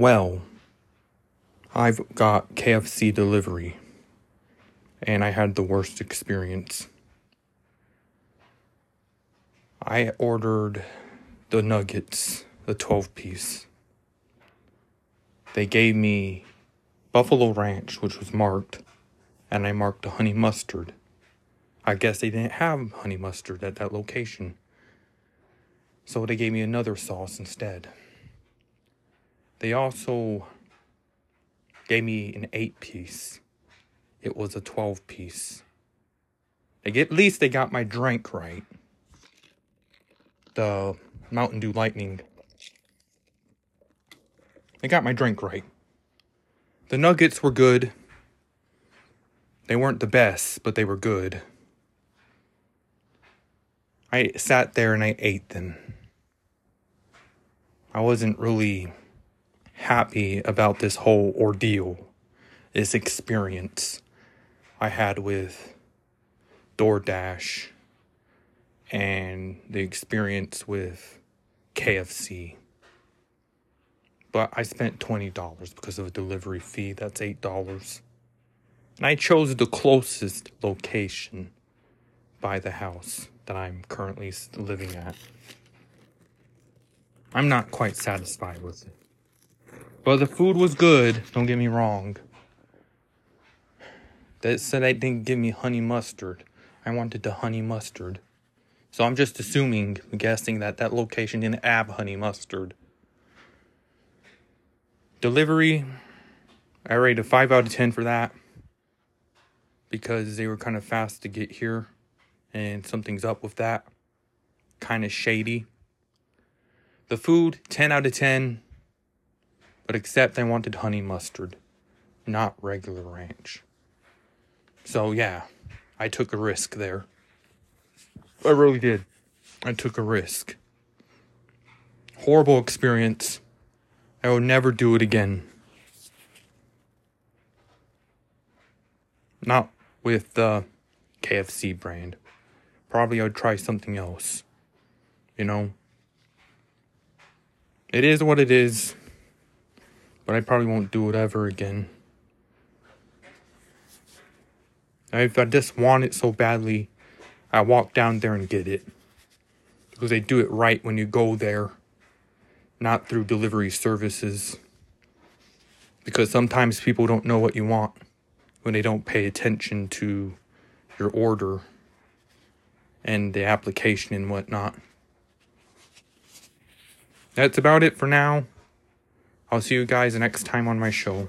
Well, I've got KFC delivery, and I had the worst experience. I ordered the nuggets, the 12 piece. They gave me Buffalo Ranch, which was marked, and I marked a honey mustard. I guess they didn't have honey mustard at that location. So they gave me another sauce instead. They also gave me an 8 piece. It was a 12 piece. Like at least they got my drink right. The Mountain Dew Lightning. They got my drink right. The nuggets were good. They weren't the best, but they were good. I sat there and I ate them. I wasn't really happy about this whole ordeal, this experience I had with DoorDash and the experience with KFC. But I spent $20 because of a delivery fee. That's $8. And I chose the closest location by the house that I'm currently living at. I'm not quite satisfied with it. But the food was good, don't get me wrong. That said they didn't give me honey mustard. I wanted the honey mustard. So I'm just assuming, guessing that that location didn't have honey mustard. Delivery, I rate a 5 out of 10 for that. Because they were kind of fast to get here. And something's up with that. Kind of shady. The food, 10 out of 10. But except I wanted honey mustard, not regular ranch. So yeah, I took a risk there. I really did. I took a risk. Horrible experience. I will never do it again. Not with the KFC brand. Probably I would try something else. You know? It is what it is. But I probably won't do it ever again. If I just want it so badly, I walk down there and get it. Because they do it right when you go there, not through delivery services. Because sometimes people don't know what you want when they don't pay attention to your order and the application and whatnot. That's about it for now. I'll see you guys next time on my show.